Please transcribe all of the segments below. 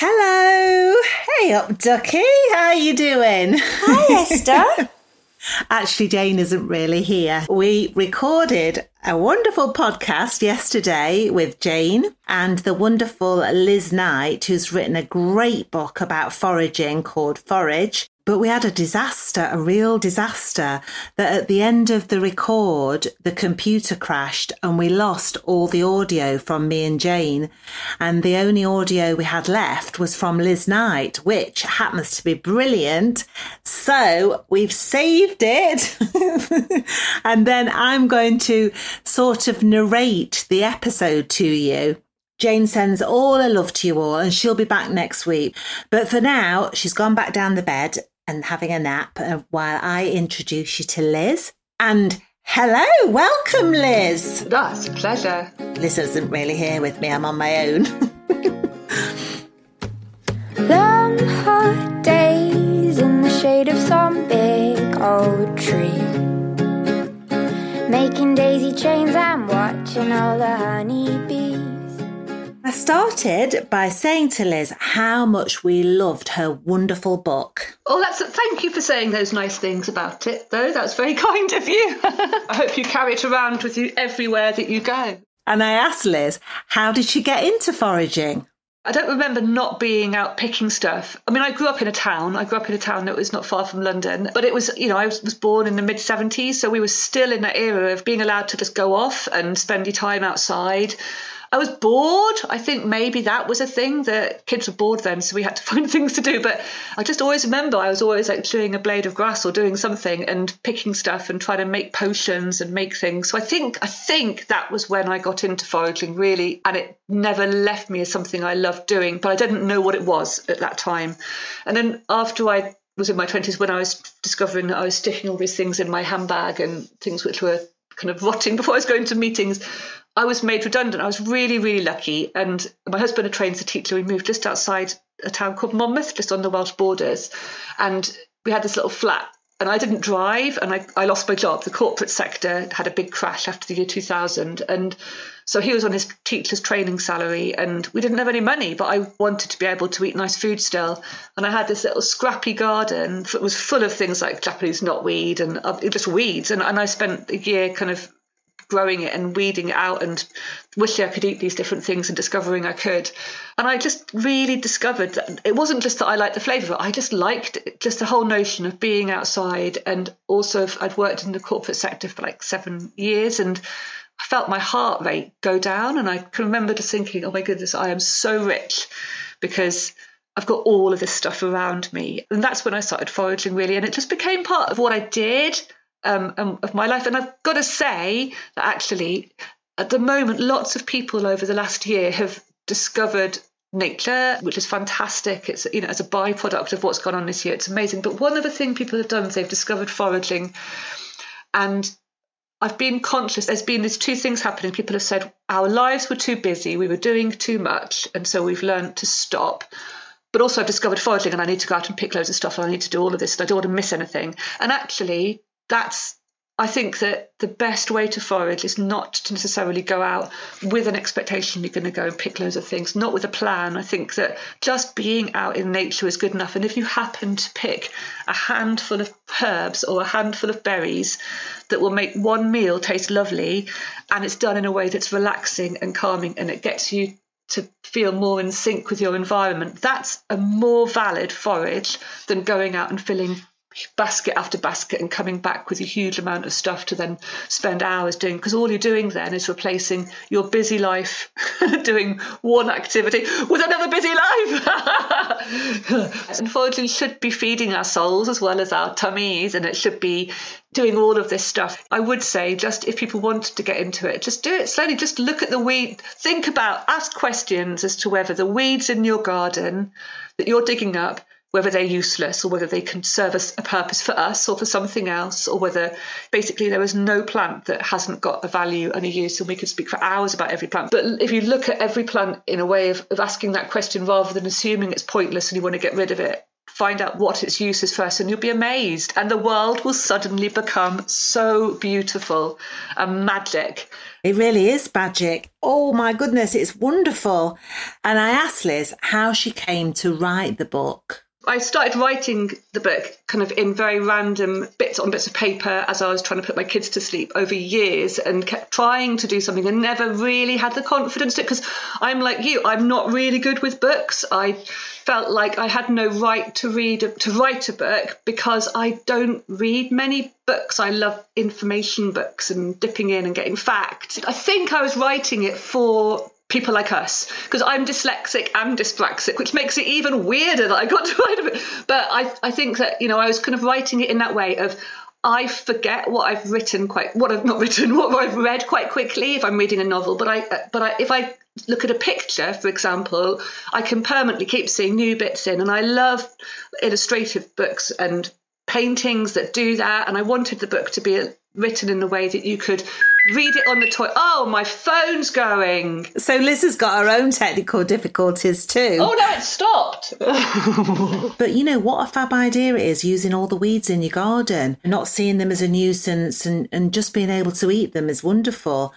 Hello. Hey up, Ducky. How are you doing? Hi, Esther. Actually, Jane isn't really here. We recorded a wonderful podcast yesterday with Jane and the wonderful Liz Knight, who's written a great book about foraging called Forage. But we had a disaster, a real disaster, that at the end of the record, the computer crashed and we lost all the audio from me and Jane. And the only audio we had left was from Liz Knight, which happens to be brilliant. So we've saved it. and then I'm going to sort of narrate the episode to you. Jane sends all her love to you all, and she'll be back next week. But for now, she's gone back down the bed and having a nap uh, while I introduce you to Liz. And hello, welcome, Liz. That's a pleasure. Liz isn't really here with me, I'm on my own. Long hot days in the shade of some big old tree. Making daisy chains and watching all the honeybees. I started by saying to Liz how much we loved her wonderful book. Oh, that's thank you for saying those nice things about it, though. That's very kind of you. I hope you carry it around with you everywhere that you go. And I asked Liz, how did she get into foraging? I don't remember not being out picking stuff. I mean, I grew up in a town. I grew up in a town that was not far from London, but it was, you know, I was, was born in the mid 70s, so we were still in that era of being allowed to just go off and spend your time outside. I was bored. I think maybe that was a thing that kids were bored then, so we had to find things to do. But I just always remember I was always like chewing a blade of grass or doing something and picking stuff and trying to make potions and make things. So I think I think that was when I got into foraging really, and it never left me as something I loved doing, but I didn't know what it was at that time. And then after I was in my 20s when I was discovering that I was sticking all these things in my handbag and things which were kind of rotting before I was going to meetings. I was made redundant. I was really, really lucky. And my husband had trained as a teacher. We moved just outside a town called Monmouth, just on the Welsh borders. And we had this little flat. And I didn't drive and I, I lost my job. The corporate sector had a big crash after the year 2000. And so he was on his teacher's training salary and we didn't have any money, but I wanted to be able to eat nice food still. And I had this little scrappy garden that was full of things like Japanese knotweed and uh, just weeds. And, and I spent a year kind of growing it and weeding it out and wishing I could eat these different things and discovering I could. And I just really discovered that it wasn't just that I liked the flavour I just liked just the whole notion of being outside. And also, I'd worked in the corporate sector for like seven years and I felt my heart rate go down. And I can remember just thinking, oh my goodness, I am so rich because I've got all of this stuff around me. And that's when I started foraging really. And it just became part of what I did um, of my life. And I've got to say that actually, at the moment, lots of people over the last year have discovered nature, which is fantastic. It's you know as a byproduct of what's gone on this year, it's amazing. But one other thing people have done is they've discovered foraging, and I've been conscious. There's been these two things happening. People have said our lives were too busy, we were doing too much, and so we've learned to stop. But also, I've discovered foraging, and I need to go out and pick loads of stuff, and I need to do all of this, and I don't want to miss anything. And actually, that's I think that the best way to forage is not to necessarily go out with an expectation you're going to go and pick loads of things, not with a plan. I think that just being out in nature is good enough. And if you happen to pick a handful of herbs or a handful of berries that will make one meal taste lovely and it's done in a way that's relaxing and calming and it gets you to feel more in sync with your environment, that's a more valid forage than going out and filling basket after basket and coming back with a huge amount of stuff to then spend hours doing because all you're doing then is replacing your busy life doing one activity with another busy life. Unfortunately should be feeding our souls as well as our tummies and it should be doing all of this stuff. I would say just if people wanted to get into it just do it slowly. Just look at the weed think about ask questions as to whether the weeds in your garden that you're digging up whether they're useless or whether they can serve as a purpose for us or for something else, or whether basically there is no plant that hasn't got a value and a use. And we could speak for hours about every plant. But if you look at every plant in a way of, of asking that question rather than assuming it's pointless and you want to get rid of it, find out what its use is first and you'll be amazed. And the world will suddenly become so beautiful and magic. It really is magic. Oh my goodness, it's wonderful. And I asked Liz how she came to write the book. I started writing the book kind of in very random bits on bits of paper as I was trying to put my kids to sleep over years and kept trying to do something and never really had the confidence to because I'm like you, I'm not really good with books. I felt like I had no right to read to write a book because I don't read many books. I love information books and dipping in and getting facts. I think I was writing it for people like us because I'm dyslexic and dyspraxic, which makes it even weirder that I got to write it. But I, I think that you know I was kind of writing it in that way of I forget what I've written quite what I've not written what I've read quite quickly if I'm reading a novel. But I but I, if I look at a picture, for example, I can permanently keep seeing new bits in, and I love illustrative books and paintings that do that. And I wanted the book to be written in a way that you could read it on the toy. Oh, my phone's going. So Liz has got her own technical difficulties too. Oh no, it stopped. but you know what a fab idea it is using all the weeds in your garden, not seeing them as a nuisance and, and just being able to eat them is wonderful.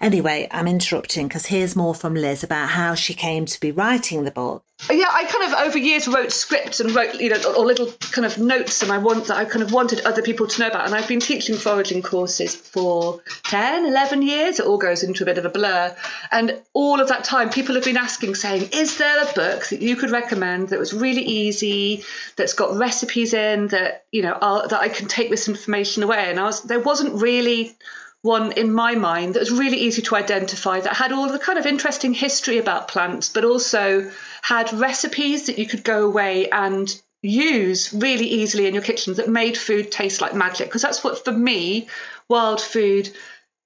Anyway, I'm interrupting because here's more from Liz about how she came to be writing the book yeah, I kind of over years wrote scripts and wrote, you know, or little kind of notes, and I want that I kind of wanted other people to know about. And I've been teaching foraging courses for 10, 11 years. It all goes into a bit of a blur. And all of that time, people have been asking, saying, is there a book that you could recommend that was really easy, that's got recipes in, that, you know, are, that I can take this information away? And I was, there wasn't really one in my mind that was really easy to identify that had all the kind of interesting history about plants, but also had recipes that you could go away and use really easily in your kitchen that made food taste like magic. Because that's what, for me, wild food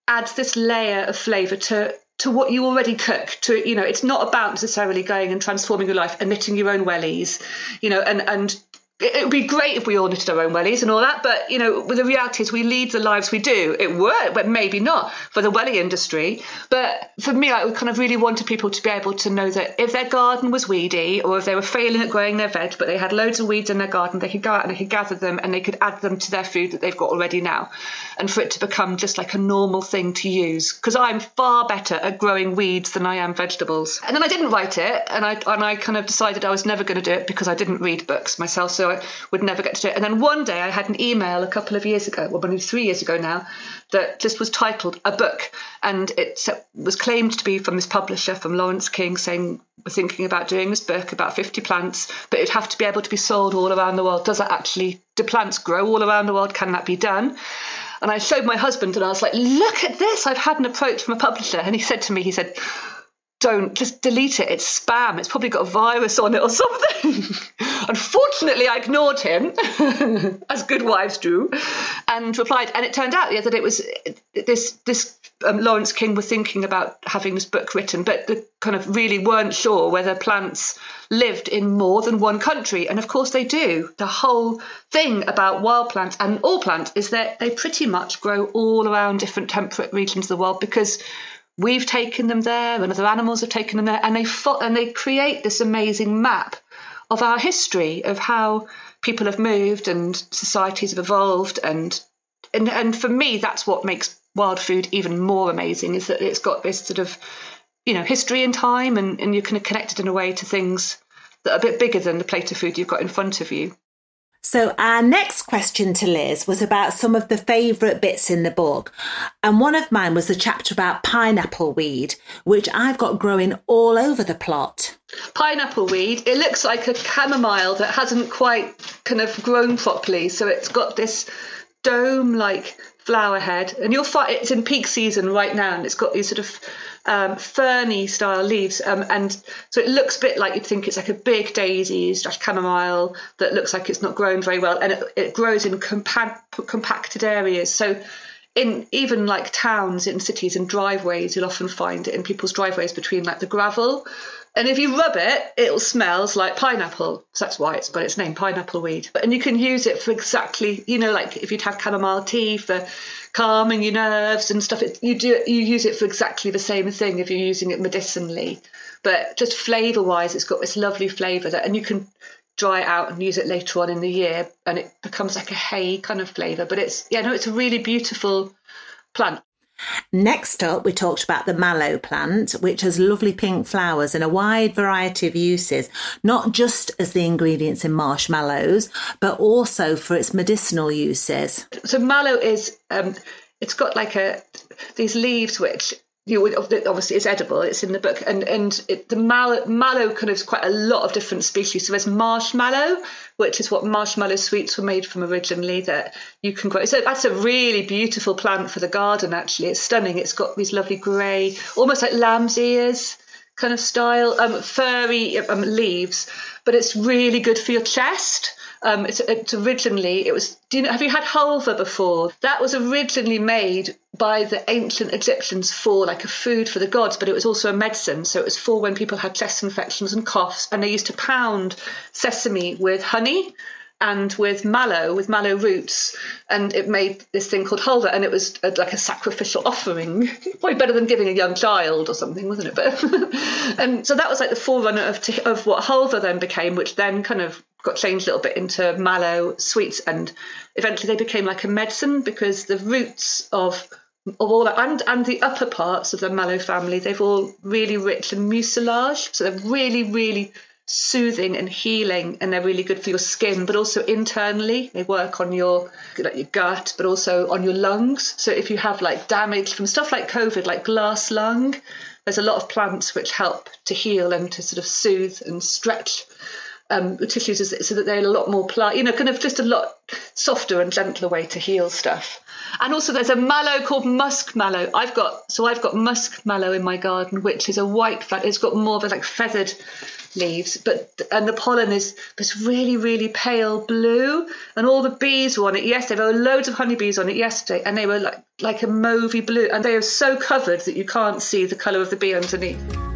adds this layer of flavour to to what you already cook to you know it's not about necessarily going and transforming your life and knitting your own wellies you know and and it would be great if we all knitted our own wellies and all that, but you know, the reality is we lead the lives we do. It worked, but maybe not for the welly industry. But for me, I kind of really wanted people to be able to know that if their garden was weedy or if they were failing at growing their veg, but they had loads of weeds in their garden, they could go out and they could gather them and they could add them to their food that they've got already now, and for it to become just like a normal thing to use. Because I'm far better at growing weeds than I am vegetables. And then I didn't write it, and I and I kind of decided I was never going to do it because I didn't read books myself. So I would never get to do it. And then one day I had an email a couple of years ago, well, maybe three years ago now, that just was titled A Book. And it was claimed to be from this publisher, from Laurence King, saying, We're thinking about doing this book about 50 plants, but it'd have to be able to be sold all around the world. Does that actually, do plants grow all around the world? Can that be done? And I showed my husband and I was like, Look at this. I've had an approach from a publisher. And he said to me, He said, don't just delete it. It's spam. It's probably got a virus on it or something. Unfortunately, I ignored him, as good wives do, and replied. And it turned out yeah, that it was this this um, Laurence King were thinking about having this book written, but they kind of really weren't sure whether plants lived in more than one country. And of course, they do. The whole thing about wild plants and all plants is that they pretty much grow all around different temperate regions of the world because we've taken them there and other animals have taken them there and they fo- and they create this amazing map of our history of how people have moved and societies have evolved and and and for me that's what makes wild food even more amazing is that it's got this sort of you know history and time and, and you're kind of connected in a way to things that are a bit bigger than the plate of food you've got in front of you So, our next question to Liz was about some of the favourite bits in the book. And one of mine was the chapter about pineapple weed, which I've got growing all over the plot. Pineapple weed, it looks like a chamomile that hasn't quite kind of grown properly. So, it's got this dome like flower head. And you'll find it's in peak season right now, and it's got these sort of um, ferny style leaves, um, and so it looks a bit like you'd think it's like a big daisy slash chamomile that looks like it's not grown very well, and it, it grows in compact, compacted areas. So in even like towns in cities and driveways, you'll often find it in people's driveways between like the gravel. And if you rub it, it smells like pineapple. So that's why it's got its name, pineapple weed. And you can use it for exactly, you know, like if you'd have chamomile tea for calming your nerves and stuff. It, you do you use it for exactly the same thing if you're using it medicinally, but just flavour wise, it's got this lovely flavour that, and you can dry it out and use it later on in the year, and it becomes like a hay kind of flavour. But it's yeah, no, it's a really beautiful plant. Next up, we talked about the mallow plant, which has lovely pink flowers and a wide variety of uses, not just as the ingredients in marshmallows, but also for its medicinal uses. So mallow is, um, it's got like a these leaves which you obviously it's edible it's in the book and and it, the mallow, mallow kind of quite a lot of different species. So there's marshmallow which is what marshmallow sweets were made from originally that you can grow. So that's a really beautiful plant for the garden actually. It's stunning. It's got these lovely grey almost like lamb's ears kind of style um, furry um, leaves but it's really good for your chest. Um, it's, it's, originally it was. Do you know? Have you had halva before? That was originally made by the ancient Egyptians for like a food for the gods, but it was also a medicine. So it was for when people had chest infections and coughs, and they used to pound sesame with honey and with mallow, with mallow roots, and it made this thing called halva, and it was a, like a sacrificial offering, probably better than giving a young child or something, wasn't it? But and so that was like the forerunner of of what halva then became, which then kind of got changed a little bit into mallow sweets, and eventually they became like a medicine because the roots of of all that and and the upper parts of the mallow family they've all really rich in mucilage. So they're really really soothing and healing and they're really good for your skin but also internally they work on your like your gut but also on your lungs. So if you have like damage from stuff like covid like glass lung there's a lot of plants which help to heal and to sort of soothe and stretch um, tissues so that they're a lot more pl- you know kind of just a lot softer and gentler way to heal stuff and also there's a mallow called musk mallow i've got so i've got musk mallow in my garden which is a white it's got more of a like feathered leaves, but and the pollen is this really really pale blue, and all the bees were on it yesterday. There were loads of honeybees on it yesterday, and they were like like a mauvey blue, and they are so covered that you can't see the colour of the bee underneath.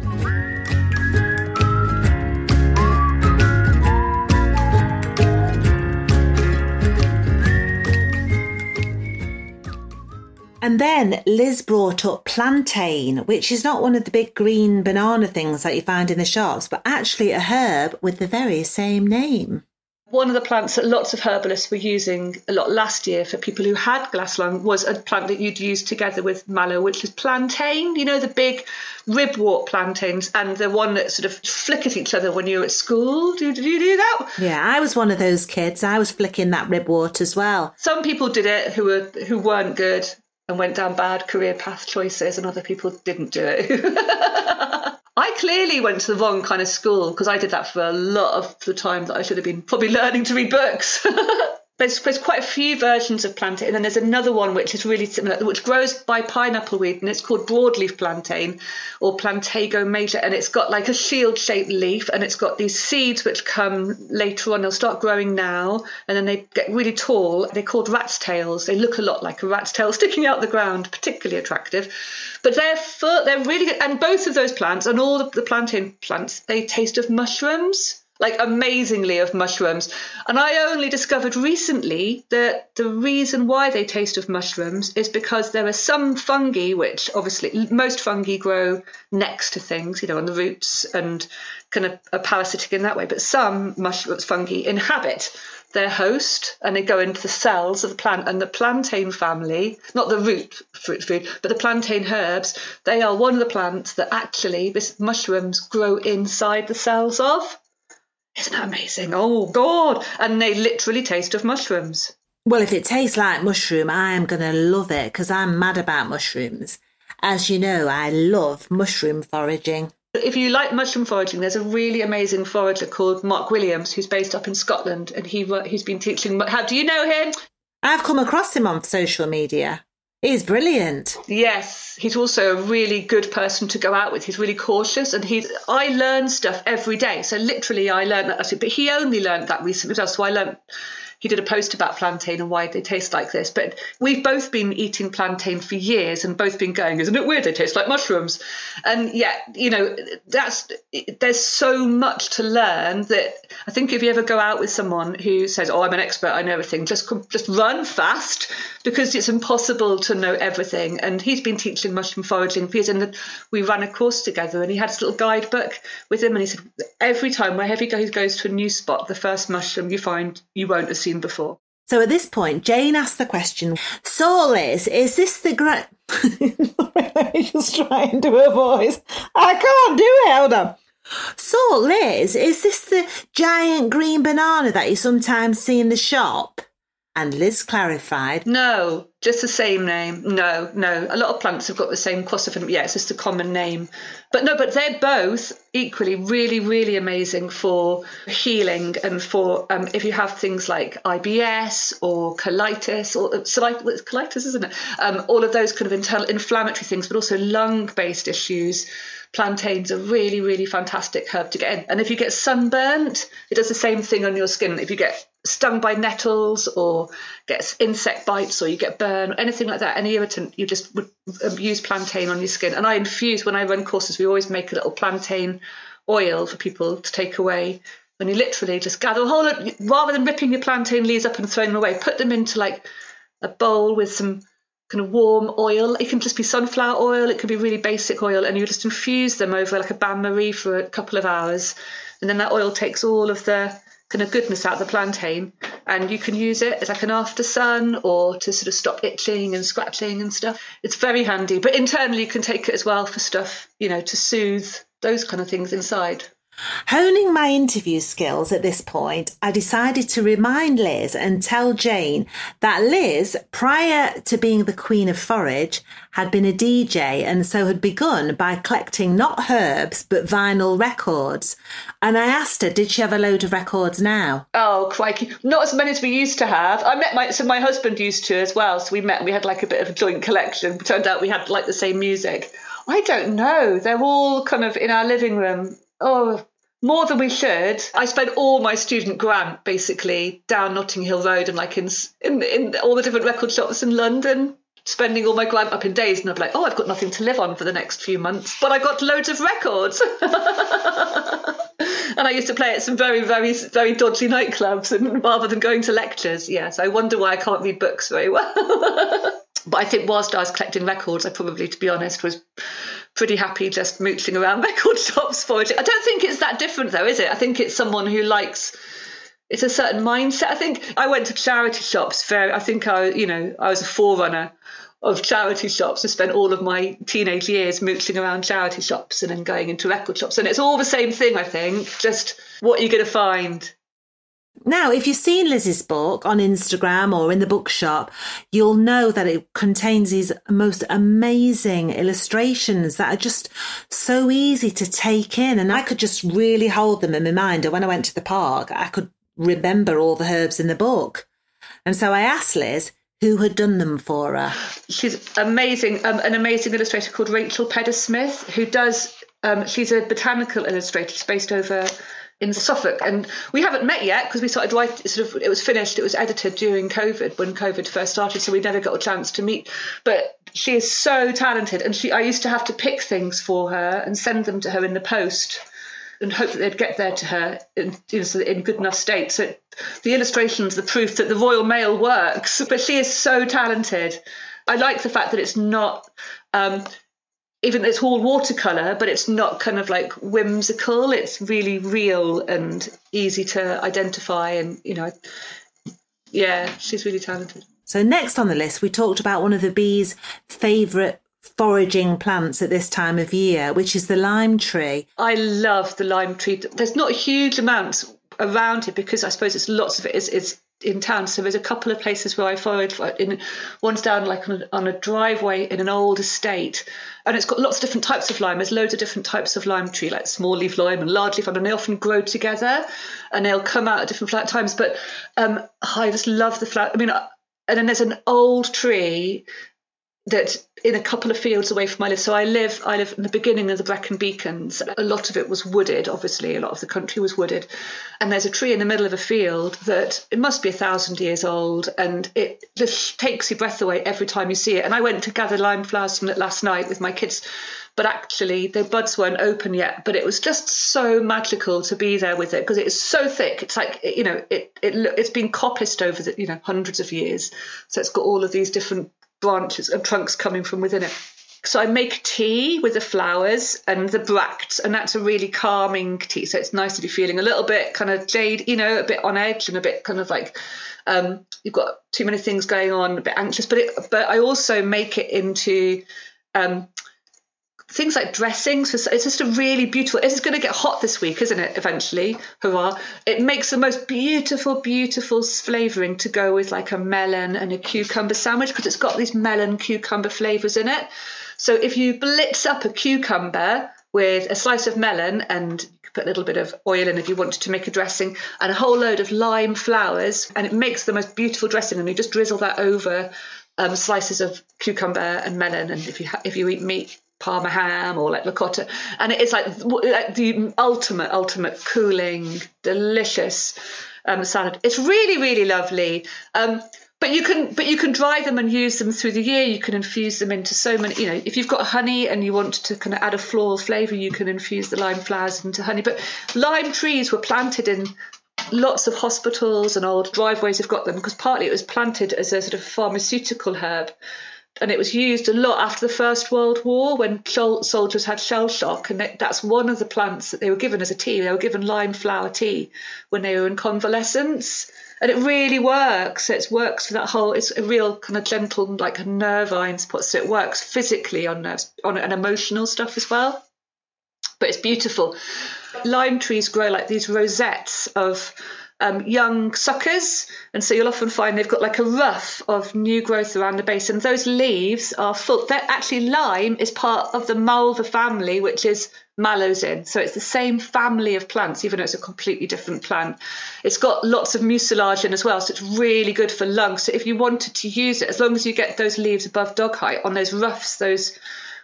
And then Liz brought up plantain, which is not one of the big green banana things that you find in the shops, but actually a herb with the very same name. One of the plants that lots of herbalists were using a lot last year for people who had glass lung was a plant that you'd use together with mallow, which is plantain. You know, the big ribwort plantains and the one that sort of flick at each other when you're at school. Did, did you do that? Yeah, I was one of those kids. I was flicking that ribwort as well. Some people did it who were who weren't good and went down bad career path choices, and other people didn't do it. I clearly went to the wrong kind of school because I did that for a lot of the time that I should have been probably learning to read books. there's, there's quite a few versions of plantain, and then there's another one which is really similar, which grows by pineapple weed, and it's called broadleaf plantain or Plantago major, and it's got like a shield-shaped leaf, and it's got these seeds which come later on. They'll start growing now, and then they get really tall. They're called rat's tails. They look a lot like a rat's tail sticking out the ground, particularly attractive. But they're they're really good, and both of those plants and all the, the plantain plants, they taste of mushrooms like amazingly of mushrooms. And I only discovered recently that the reason why they taste of mushrooms is because there are some fungi, which obviously most fungi grow next to things, you know, on the roots and kind of are parasitic in that way. But some mushrooms, fungi inhabit their host and they go into the cells of the plant and the plantain family not the root fruit food but the plantain herbs they are one of the plants that actually this mushrooms grow inside the cells of Isn't that amazing? Oh, God. And they literally taste of mushrooms. Well, if it tastes like mushroom, I am going to love it because I'm mad about mushrooms. As you know, I love mushroom foraging. If you like mushroom foraging, there's a really amazing forager called Mark Williams who's based up in Scotland, and he he's been teaching. How do you know him? I've come across him on social media. He's brilliant. Yes, he's also a really good person to go out with. He's really cautious, and he's. I learn stuff every day. So literally, I learned that. But he only learned that recently. So I learned he did a post about plantain and why they taste like this. But we've both been eating plantain for years and both been going, isn't it weird? They taste like mushrooms. And yet, you know, that's there's so much to learn that I think if you ever go out with someone who says, "Oh, I'm an expert, I know everything," just just run fast because it's impossible to know everything. And he's been teaching mushroom foraging for years, and we ran a course together, and he had his little guidebook with him, and he said every time wherever he goes goes to a new spot, the first mushroom you find you won't have seen seen before. So at this point, Jane asked the question, So Liz, is this the great... Let me just try and do her voice. I can't do it, hold on. So Liz, is this the giant green banana that you sometimes see in the shop? And Liz clarified. No, just the same name. No, no. A lot of plants have got the same quasiphen. Yeah, it's just a common name. But no, but they're both equally really, really amazing for healing and for um, if you have things like IBS or colitis or colitis, isn't it? Um, all of those kind of internal inflammatory things, but also lung-based issues plantains are really, really fantastic herb to get in. And if you get sunburnt, it does the same thing on your skin. If you get stung by nettles or get insect bites or you get burn, or anything like that, any irritant, you just would um, use plantain on your skin. And I infuse, when I run courses, we always make a little plantain oil for people to take away. And you literally just gather a whole, lot rather than ripping your plantain leaves up and throwing them away, put them into like a bowl with some kind of warm oil. It can just be sunflower oil, it could be really basic oil, and you just infuse them over like a bain marie for a couple of hours. And then that oil takes all of the kind of goodness out of the plantain, and you can use it as like an after sun or to sort of stop itching and scratching and stuff. It's very handy, but internally you can take it as well for stuff, you know, to soothe those kind of things inside. Honing my interview skills at this point, I decided to remind Liz and tell Jane that Liz, prior to being the Queen of Forage, had been a DJ and so had begun by collecting not herbs but vinyl records. And I asked her, did she have a load of records now? Oh, crikey. Not as many as we used to have. I met my, so my husband used to as well. So we met, we had like a bit of a joint collection. It turned out we had like the same music. I don't know. They're all kind of in our living room oh, more than we should. I spent all my student grant basically down Notting Hill Road and like in, in, in all the different record shops in London, spending all my grant up in days. And I'd be like, oh, I've got nothing to live on for the next few months, but I got loads of records. and I used to play at some very, very, very dodgy nightclubs and rather than going to lectures. Yes, I wonder why I can't read books very well. but I think whilst I was collecting records, I probably, to be honest, was pretty happy just mooching around record shops for it. I don't think it's that different though, is it? I think it's someone who likes it's a certain mindset. I think I went to charity shops very I think I you know, I was a forerunner of charity shops. I spent all of my teenage years mooching around charity shops and then going into record shops. And it's all the same thing, I think. Just what you're gonna find now, if you've seen Liz's book on Instagram or in the bookshop, you'll know that it contains these most amazing illustrations that are just so easy to take in. And I could just really hold them in my mind. And when I went to the park, I could remember all the herbs in the book. And so I asked Liz who had done them for her. She's amazing, um, an amazing illustrator called Rachel Pedder Smith, who does, um, she's a botanical illustrator. She's based over in Suffolk, and we haven't met yet because we started writing. Sort of, it was finished. It was edited during COVID when COVID first started, so we never got a chance to meet. But she is so talented, and she. I used to have to pick things for her and send them to her in the post, and hope that they'd get there to her in, you know, so in good enough state. So the illustrations, the proof that the Royal Mail works. But she is so talented. I like the fact that it's not. Um, even it's all watercolor, but it's not kind of like whimsical. It's really real and easy to identify. And, you know, yeah, she's really talented. So, next on the list, we talked about one of the bees' favourite foraging plants at this time of year, which is the lime tree. I love the lime tree. There's not huge amounts around here because I suppose it's lots of it is, is in town. So there's a couple of places where I followed. In one's down like on a, on a, driveway in an old estate, and it's got lots of different types of lime. There's loads of different types of lime tree, like small leaf lime and large leaf lime, and they often grow together, and they'll come out at different times. But um, I just love the flower. I mean, uh, and then there's an old tree that in a couple of fields away from I live. So I live I live in the beginning of the Brecon Beacons. A lot of it was wooded, obviously, a lot of the country was wooded. And there's a tree in the middle of a field that it must be a thousand years old and it just takes your breath away every time you see it. And I went to gather lime flowers from it last night with my kids. But actually, the buds weren't open yet. But it was just so magical to be there with it because it is so thick. It's like you know, it, it it's been coppiced over the you know hundreds of years. So it's got all of these different branches and trunks coming from within it. So I make tea with the flowers and the bracts, and that's a really calming tea. So it's nice to be feeling a little bit kind of jade, you know, a bit on edge and a bit kind of like um, you've got too many things going on, a bit anxious. But it, but I also make it into um, things like dressings. For, It's just a really beautiful. It's going to get hot this week, isn't it? Eventually, hurrah! It makes the most beautiful, beautiful flavouring to go with like a melon and a cucumber sandwich because it's got these melon cucumber flavours in it. So if you blitz up a cucumber with a slice of melon and put a little bit of oil in if you wanted to make a dressing and a whole load of lime flowers and it makes the most beautiful dressing and you just drizzle that over um, slices of cucumber and melon and if you ha- if you eat meat parma ham or like ricotta. And it's like, like the ultimate ultimate cooling delicious um, salad. It's really really lovely. Um, but you can but you can dry them and use them through the year. You can infuse them into so many you know if you've got honey and you want to kind of add a floral flavor you can infuse the lime flowers into honey. But lime trees were planted in lots of hospitals and old driveways have got them because partly it was planted as a sort of pharmaceutical herb and it was used a lot after the First World War when soldiers had shell shock, and that's one of the plants that they were given as a tea. They were given lime flower tea when they were in convalescence, and it really works. It works for that whole. It's a real kind of gentle, like a nervine spot, so it works physically on nerves, on an emotional stuff as well. But it's beautiful. Lime trees grow like these rosettes of um, young suckers, and so you'll often find they've got like a ruff of new growth around the base, and those leaves are full. They're actually lime is part of the malva family, which is mallows in. So it's the same family of plants, even though it's a completely different plant. It's got lots of mucilage in as well, so it's really good for lungs. So if you wanted to use it, as long as you get those leaves above dog height on those ruffs, those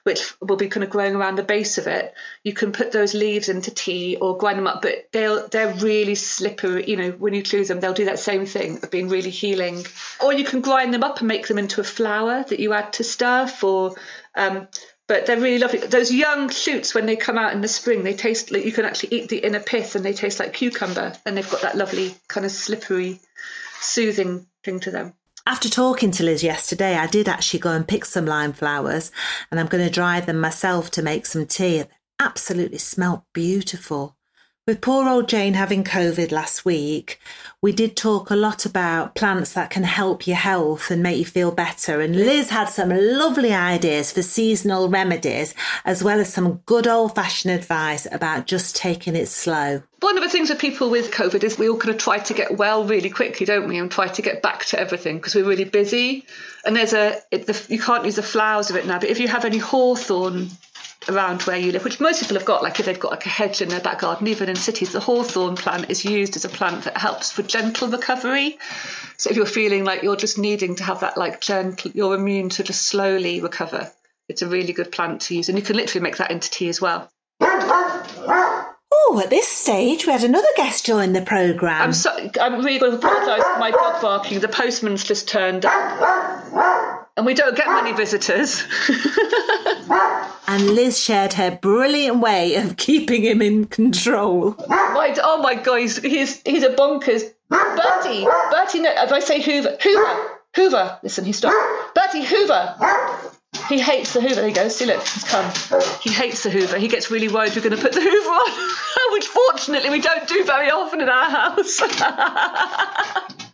which will be kind of growing around the base of it. You can put those leaves into tea or grind them up, but they'll they're really slippery. You know, when you chew them, they'll do that same thing of being really healing. Or you can grind them up and make them into a flour that you add to stuff or. Um, but they're really lovely. Those young shoots, when they come out in the spring, they taste like you can actually eat the inner pith and they taste like cucumber and they've got that lovely kind of slippery, soothing thing to them. After talking to Liz yesterday, I did actually go and pick some lime flowers and I'm going to dry them myself to make some tea. They absolutely smell beautiful. With poor old Jane having COVID last week, we did talk a lot about plants that can help your health and make you feel better. And Liz had some lovely ideas for seasonal remedies, as well as some good old fashioned advice about just taking it slow. One of the things with people with COVID is we all kind of try to get well really quickly, don't we? And try to get back to everything because we're really busy. And there's a, it, the, you can't use the flowers of it now, but if you have any hawthorn around where you live, which most people have got, like if they've got like a hedge in their back garden, even in cities, the hawthorn plant is used as a plant that helps for gentle recovery. So if you're feeling like you're just needing to have that like gentle, you're immune to just slowly recover, it's a really good plant to use. And you can literally make that into tea as well. Oh, at this stage, we had another guest join the programme. I'm, so, I'm really going to apologise for my dog barking. The postman's just turned up. And we don't get many visitors. and Liz shared her brilliant way of keeping him in control. My, oh my God, he's, he's, he's a bonkers. Bertie, Bertie, no, if I say Hoover, Hoover, Hoover, listen, he stopped. Bertie, Hoover. He hates the Hoover. There you go. See, look, he's come. He hates the Hoover. He gets really worried we're going to put the Hoover on, which fortunately we don't do very often in our house.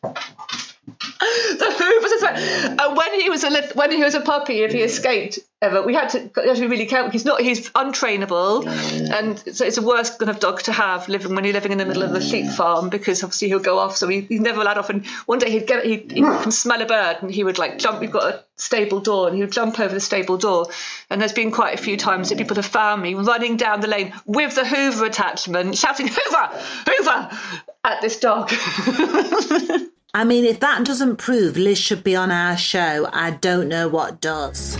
the Hoovers. And uh, when he was a little, when he was a puppy, if he mm. escaped, ever. We had to, we had to be really careful. He's not, he's untrainable. And so it's a worse kind of dog to have living when you're living in the middle of a sheep farm because obviously he'll go off. So he, he's never allowed off. And one day he'd get, he'd, he can smell a bird and he would like jump. We've got a stable door and he would jump over the stable door. And there's been quite a few times that people have found me running down the lane with the Hoover attachment, shouting, Hoover, Hoover at this dog. I mean, if that doesn't prove Liz should be on our show, I don't know what does.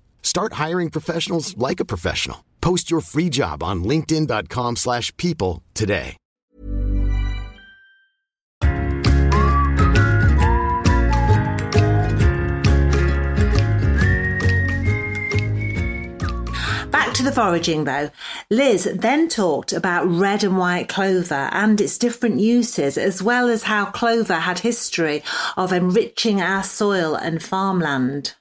Start hiring professionals like a professional. Post your free job on linkedin.com/people slash people today. Back to the foraging though. Liz then talked about red and white clover and its different uses, as well as how clover had history of enriching our soil and farmland.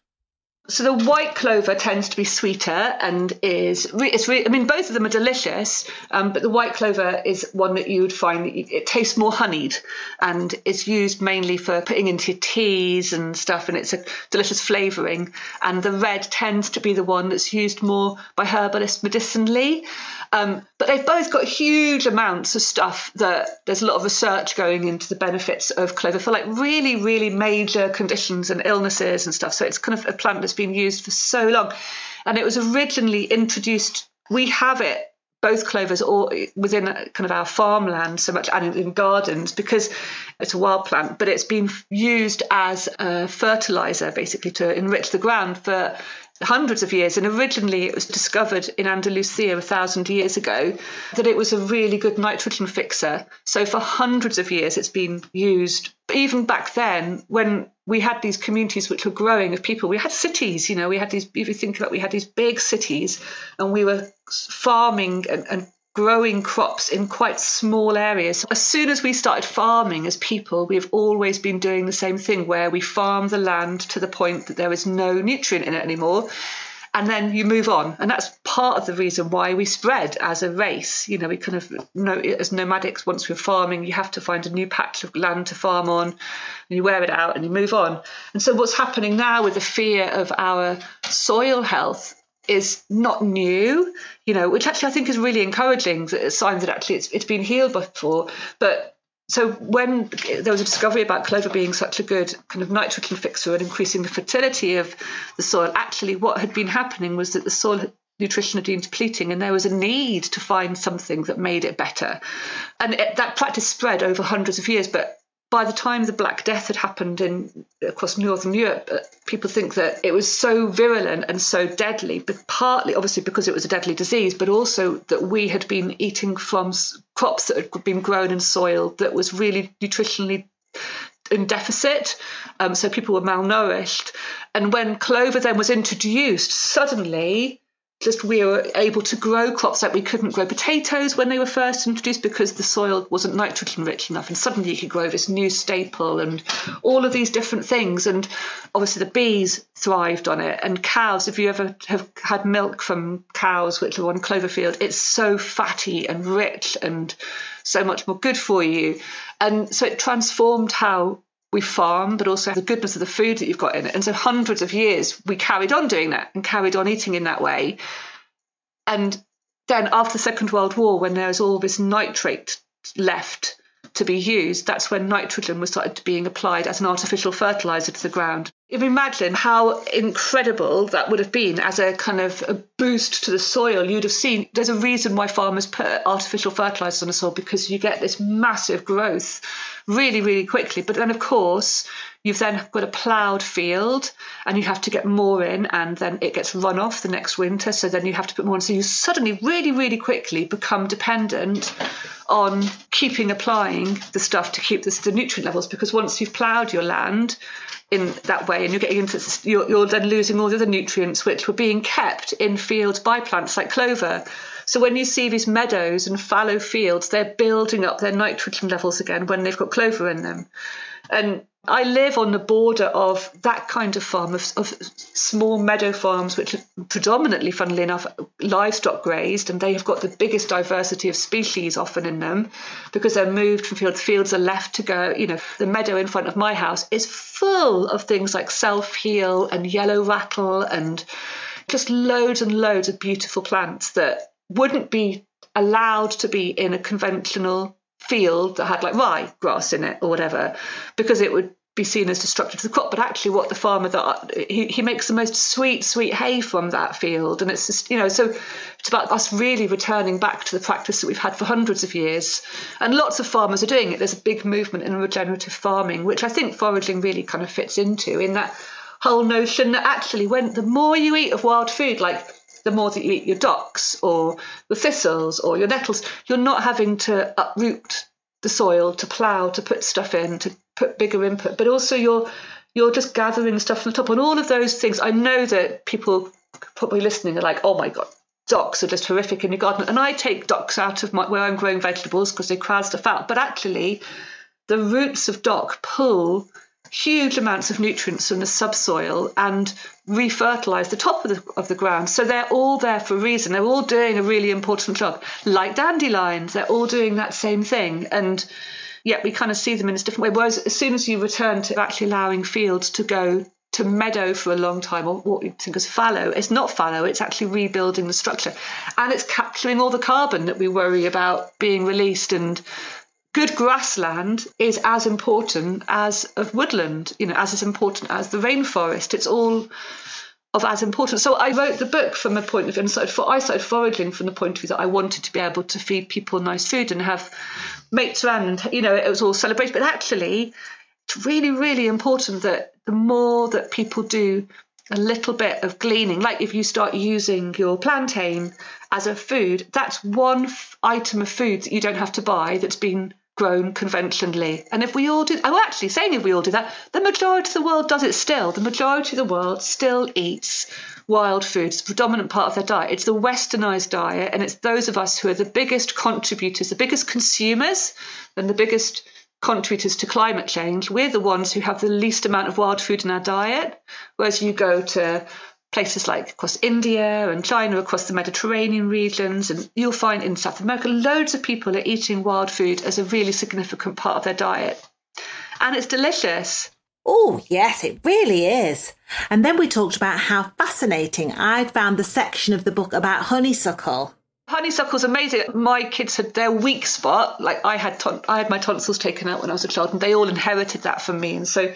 So the white clover tends to be sweeter and is re- it's re- I mean both of them are delicious, um, but the white clover is one that you would find that you, it tastes more honeyed and it's used mainly for putting into teas and stuff, and it's a delicious flavouring. And the red tends to be the one that's used more by herbalists medicinally. Um, but they've both got huge amounts of stuff that there's a lot of research going into the benefits of clover for like really, really major conditions and illnesses and stuff. So it's kind of a plant that's been used for so long. And it was originally introduced, we have it both clovers or within kind of our farmland so much and in gardens because it's a wild plant but it's been used as a fertilizer basically to enrich the ground for hundreds of years and originally it was discovered in Andalusia a thousand years ago that it was a really good nitrogen fixer. So for hundreds of years it's been used. Even back then when we had these communities which were growing of people we had cities you know we had these if you think about we had these big cities and we were farming and, and growing crops in quite small areas. As soon as we started farming as people, we've always been doing the same thing where we farm the land to the point that there is no nutrient in it anymore. And then you move on. And that's part of the reason why we spread as a race. You know, we kind of know as nomadics, once we're farming, you have to find a new patch of land to farm on and you wear it out and you move on. And so what's happening now with the fear of our soil health is not new, you know, which actually I think is really encouraging. Signs that actually it's, it's been healed before. But so when there was a discovery about clover being such a good kind of nitrogen fixer and increasing the fertility of the soil, actually what had been happening was that the soil nutrition had been depleting and there was a need to find something that made it better. And it, that practice spread over hundreds of years, but by the time the Black Death had happened in across Northern Europe, uh, people think that it was so virulent and so deadly, but partly obviously because it was a deadly disease, but also that we had been eating from crops that had been grown in soil that was really nutritionally in deficit. Um, so people were malnourished. And when clover then was introduced, suddenly just we were able to grow crops like we couldn't grow potatoes when they were first introduced because the soil wasn't nitrogen rich enough and suddenly you could grow this new staple and all of these different things and obviously the bees thrived on it. And cows if you ever have had milk from cows which are on cloverfield it's so fatty and rich and so much more good for you. And so it transformed how we farm, but also the goodness of the food that you've got in it. And so hundreds of years we carried on doing that and carried on eating in that way. And then after the Second World War, when there was all this nitrate left to be used, that's when nitrogen was started being applied as an artificial fertilizer to the ground. Imagine how incredible that would have been as a kind of a boost to the soil. You'd have seen there's a reason why farmers put artificial fertilizers on the soil because you get this massive growth really, really quickly. But then, of course, you've then got a ploughed field and you have to get more in, and then it gets run off the next winter. So then you have to put more in. So you suddenly, really, really quickly become dependent on keeping applying the stuff to keep the nutrient levels because once you've ploughed your land, in that way, and you're getting into you're, you're then losing all the other nutrients which were being kept in fields by plants like clover. So when you see these meadows and fallow fields, they're building up their nitrogen levels again when they've got clover in them. And I live on the border of that kind of farm, of, of, small meadow farms, which are predominantly, funnily enough, livestock grazed, and they have got the biggest diversity of species often in them because they're moved from fields. Fields are left to go. You know, the meadow in front of my house is full of things like self heal and yellow rattle and just loads and loads of beautiful plants that wouldn't be allowed to be in a conventional field that had like rye grass in it or whatever because it would be seen as destructive to the crop. But actually what the farmer that he, he makes the most sweet sweet hay from that field. And it's just you know so it's about us really returning back to the practice that we've had for hundreds of years. And lots of farmers are doing it. There's a big movement in regenerative farming which i think foraging really kind of fits into in that whole notion that actually when the more you eat of wild food like the more that you eat your docks or the thistles or your nettles, you're not having to uproot the soil to plough, to put stuff in, to put bigger input, but also you're you're just gathering stuff from the top. And all of those things, I know that people probably listening are like, oh my god, docks are just horrific in your garden. And I take docks out of my, where I'm growing vegetables because they crowd stuff out. But actually, the roots of dock pull huge amounts of nutrients from the subsoil and refertilize the top of the, of the ground. So they're all there for a reason. They're all doing a really important job. Like dandelions, they're all doing that same thing. And yet we kind of see them in a different way. Whereas as soon as you return to actually allowing fields to go to meadow for a long time, or what you think is fallow, it's not fallow, it's actually rebuilding the structure. And it's capturing all the carbon that we worry about being released and good grassland is as important as of woodland, you know, as as important as the rainforest. It's all of as important. So I wrote the book from a point of view, and started for, I started foraging from the point of view that I wanted to be able to feed people nice food and have mates around, and you know, it was all celebrated. But actually, it's really, really important that the more that people do a little bit of gleaning, like if you start using your plantain as a food, that's one f- item of food that you don't have to buy that's been grown conventionally. And if we all did, oh, actually, saying if we all did that, the majority of the world does it still. The majority of the world still eats wild food. It's a predominant part of their diet. It's the westernized diet, and it's those of us who are the biggest contributors, the biggest consumers, and the biggest contributors to climate change. We're the ones who have the least amount of wild food in our diet. Whereas you go to places like across India and China, across the Mediterranean regions, and you'll find in South America loads of people are eating wild food as a really significant part of their diet. And it's delicious. Oh, yes, it really is. And then we talked about how fascinating I'd found the section of the book about honeysuckle. Honeysuckle's amazing. My kids had their weak spot. Like I had, ton- I had my tonsils taken out when I was a child, and they all inherited that from me. And so,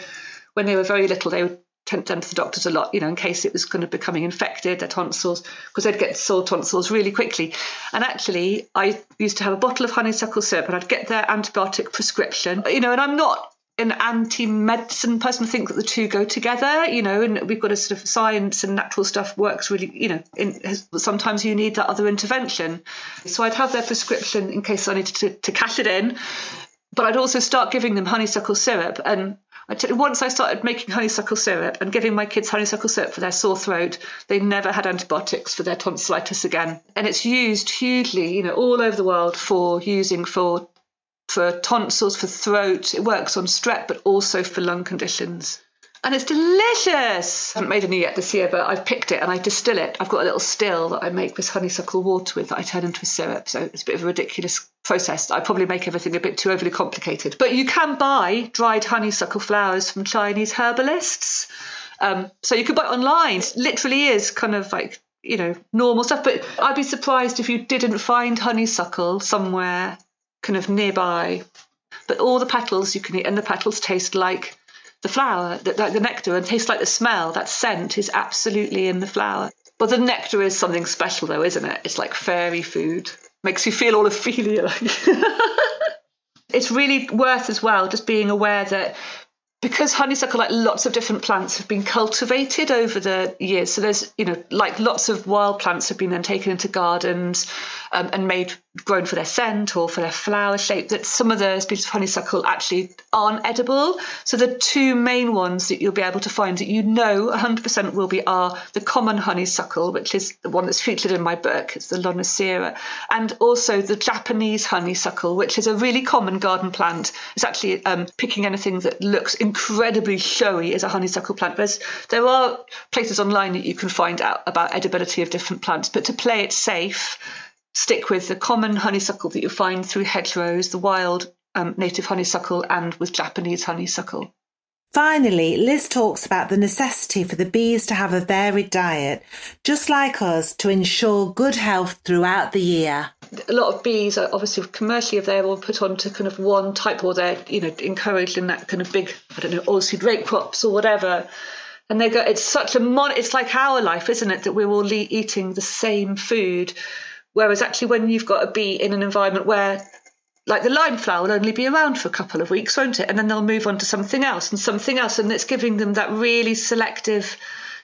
when they were very little, they would tend to the doctors a lot, you know, in case it was kind of becoming infected, their tonsils, because they'd get sore tonsils really quickly. And actually, I used to have a bottle of honeysuckle syrup and I'd get their antibiotic prescription, you know, and I'm not an anti-medicine person. I think that the two go together, you know, and we've got a sort of science and natural stuff works really, you know, in, sometimes you need that other intervention. So I'd have their prescription in case I needed to, to cash it in but I'd also start giving them honeysuckle syrup. And once I started making honeysuckle syrup and giving my kids honeysuckle syrup for their sore throat, they never had antibiotics for their tonsillitis again. And it's used hugely, you know, all over the world for using for for tonsils, for throat. It works on strep, but also for lung conditions and it's delicious. I haven't made any yet this year, but I've picked it and I distill it. I've got a little still that I make this honeysuckle water with that I turn into a syrup. So it's a bit of a ridiculous process. I probably make everything a bit too overly complicated. But you can buy dried honeysuckle flowers from Chinese herbalists. Um, so you can buy it online. It literally is kind of like you know normal stuff. But I'd be surprised if you didn't find honeysuckle somewhere kind of nearby. But all the petals you can eat, and the petals taste like the flower, the, like the nectar, and tastes like the smell. That scent is absolutely in the flower. But the nectar is something special, though, isn't it? It's like fairy food. Makes you feel all Ophelia. it's really worth as well just being aware that because honeysuckle, like lots of different plants, have been cultivated over the years. So there's, you know, like lots of wild plants have been then taken into gardens um, and made grown for their scent or for their flower shape. That some of the species of honeysuckle actually aren't edible. So the two main ones that you'll be able to find that you know 100% will be are the common honeysuckle, which is the one that's featured in my book. It's the Lonicera, and also the Japanese honeysuckle, which is a really common garden plant. It's actually um, picking anything that looks incredibly showy as a honeysuckle plant. There's, there are places online that you can find out about edibility of different plants, but to play it safe, stick with the common honeysuckle that you find through hedgerows, the wild um, native honeysuckle, and with Japanese honeysuckle. Finally, Liz talks about the necessity for the bees to have a varied diet, just like us, to ensure good health throughout the year. A lot of bees are obviously commercially if they're all put onto kind of one type or they're, you know, encouraged in that kind of big, I don't know, oilseed rape crops or whatever. And they go, it's such a mon, it's like our life, isn't it, that we're all eating the same food. Whereas actually, when you've got a bee in an environment where like the lime flower will only be around for a couple of weeks, won't it? And then they'll move on to something else and something else. And it's giving them that really selective,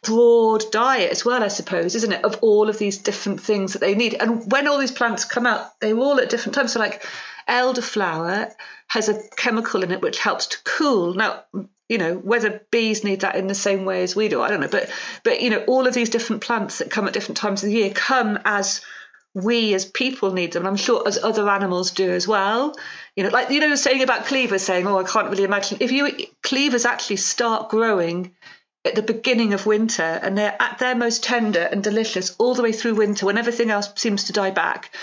broad diet as well, I suppose, isn't it? Of all of these different things that they need. And when all these plants come out, they're all at different times. So, like elderflower has a chemical in it which helps to cool. Now, you know whether bees need that in the same way as we do, I don't know. But but you know all of these different plants that come at different times of the year come as we as people need them. I'm sure as other animals do as well. You know, like you know, saying about cleavers, saying, "Oh, I can't really imagine." If you cleavers actually start growing at the beginning of winter, and they're at their most tender and delicious all the way through winter, when everything else seems to die back,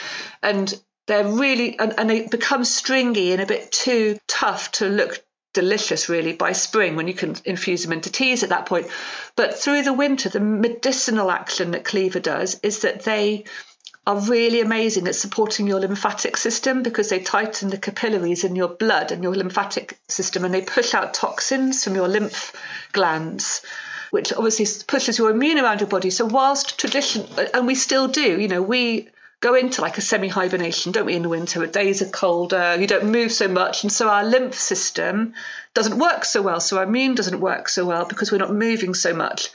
and they're really and, and they become stringy and a bit too tough to look delicious really by spring when you can infuse them into teas at that point. But through the winter, the medicinal action that cleaver does is that they are really amazing at supporting your lymphatic system because they tighten the capillaries in your blood and your lymphatic system and they push out toxins from your lymph glands which obviously pushes your immune around your body. So whilst tradition uh, and we still do you know we go into like a semi hibernation don't we in the winter? Where days are colder you don't move so much and so our lymph system doesn't work so well. So our immune doesn't work so well because we're not moving so much.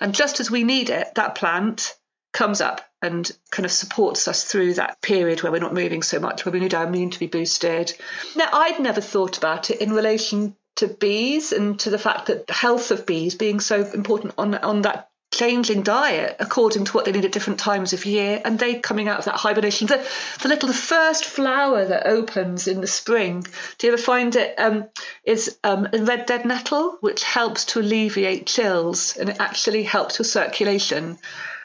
And just as we need it that plant comes up and kind of supports us through that period where we're not moving so much, where we need our immune to be boosted. Now, I'd never thought about it in relation to bees and to the fact that the health of bees being so important on on that changing diet according to what they need at different times of year and they coming out of that hibernation the, the little the first flower that opens in the spring do you ever find it um, is um, a red dead nettle which helps to alleviate chills and it actually helps with circulation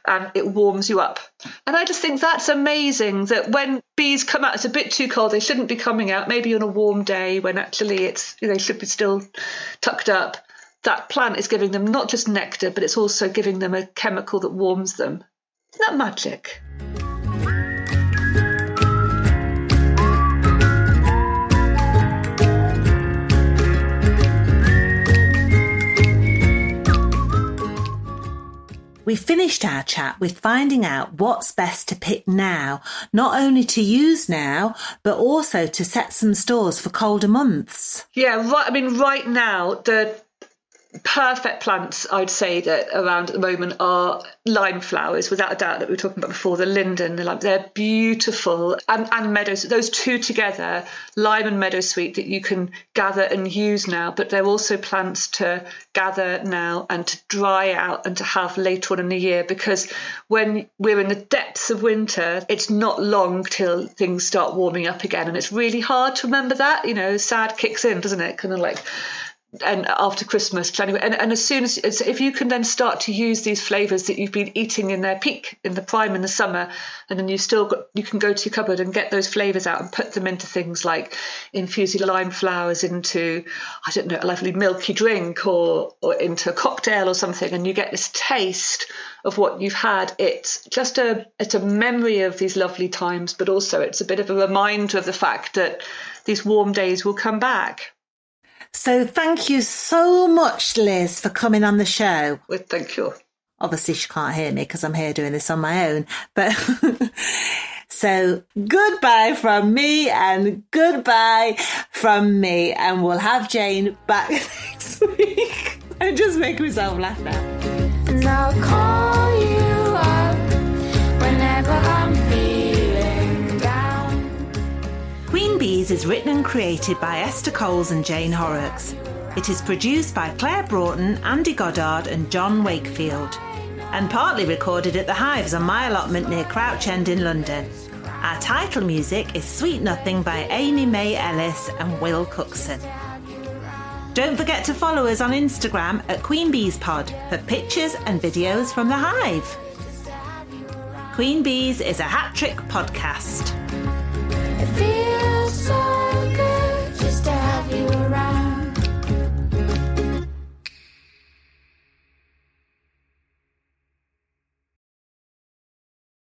and it warms you up. And I just think that's amazing that when bees come out, it's a bit too cold. They shouldn't be coming out. Maybe on a warm day when actually it's they should be still tucked up. That plant is giving them not just nectar, but it's also giving them a chemical that warms them. Isn't that magic? We finished our chat with finding out what's best to pick now, not only to use now, but also to set some stores for colder months. Yeah, right. I mean, right now, the perfect plants I'd say that around at the moment are lime flowers without a doubt that we were talking about before the linden the lime, they're beautiful. And, and meadows those two together lime and meadow sweet that you can gather and use now but they're also plants to gather now and to dry out and to have later on in the year because when we're in the depths of winter it's not long till things start warming up again and it's really hard to remember that you know sad kicks in doesn't it? Kind of like and after Christmas, January, and, and as soon as if you can then start to use these flavors that you've been eating in their peak in the prime in the summer, and then you still got you can go to your cupboard and get those flavors out and put them into things like infusing lime flowers into I don't know a lovely milky drink or or into a cocktail or something, and you get this taste of what you've had. It's just a it's a memory of these lovely times, but also it's a bit of a reminder of the fact that these warm days will come back. So thank you so much, Liz, for coming on the show. Well, thank you. Obviously, she can't hear me because I'm here doing this on my own. But so goodbye from me and goodbye from me. And we'll have Jane back next week. I just make myself laugh now. And I'll call you up whenever I'm Bees is written and created by Esther Coles and Jane Horrocks. It is produced by Claire Broughton, Andy Goddard, and John Wakefield, and partly recorded at the Hives on my allotment near Crouch End in London. Our title music is Sweet Nothing by Amy May Ellis and Will Cookson. Don't forget to follow us on Instagram at Queen Bees Pod for pictures and videos from the Hive. Queen Bees is a hat trick podcast.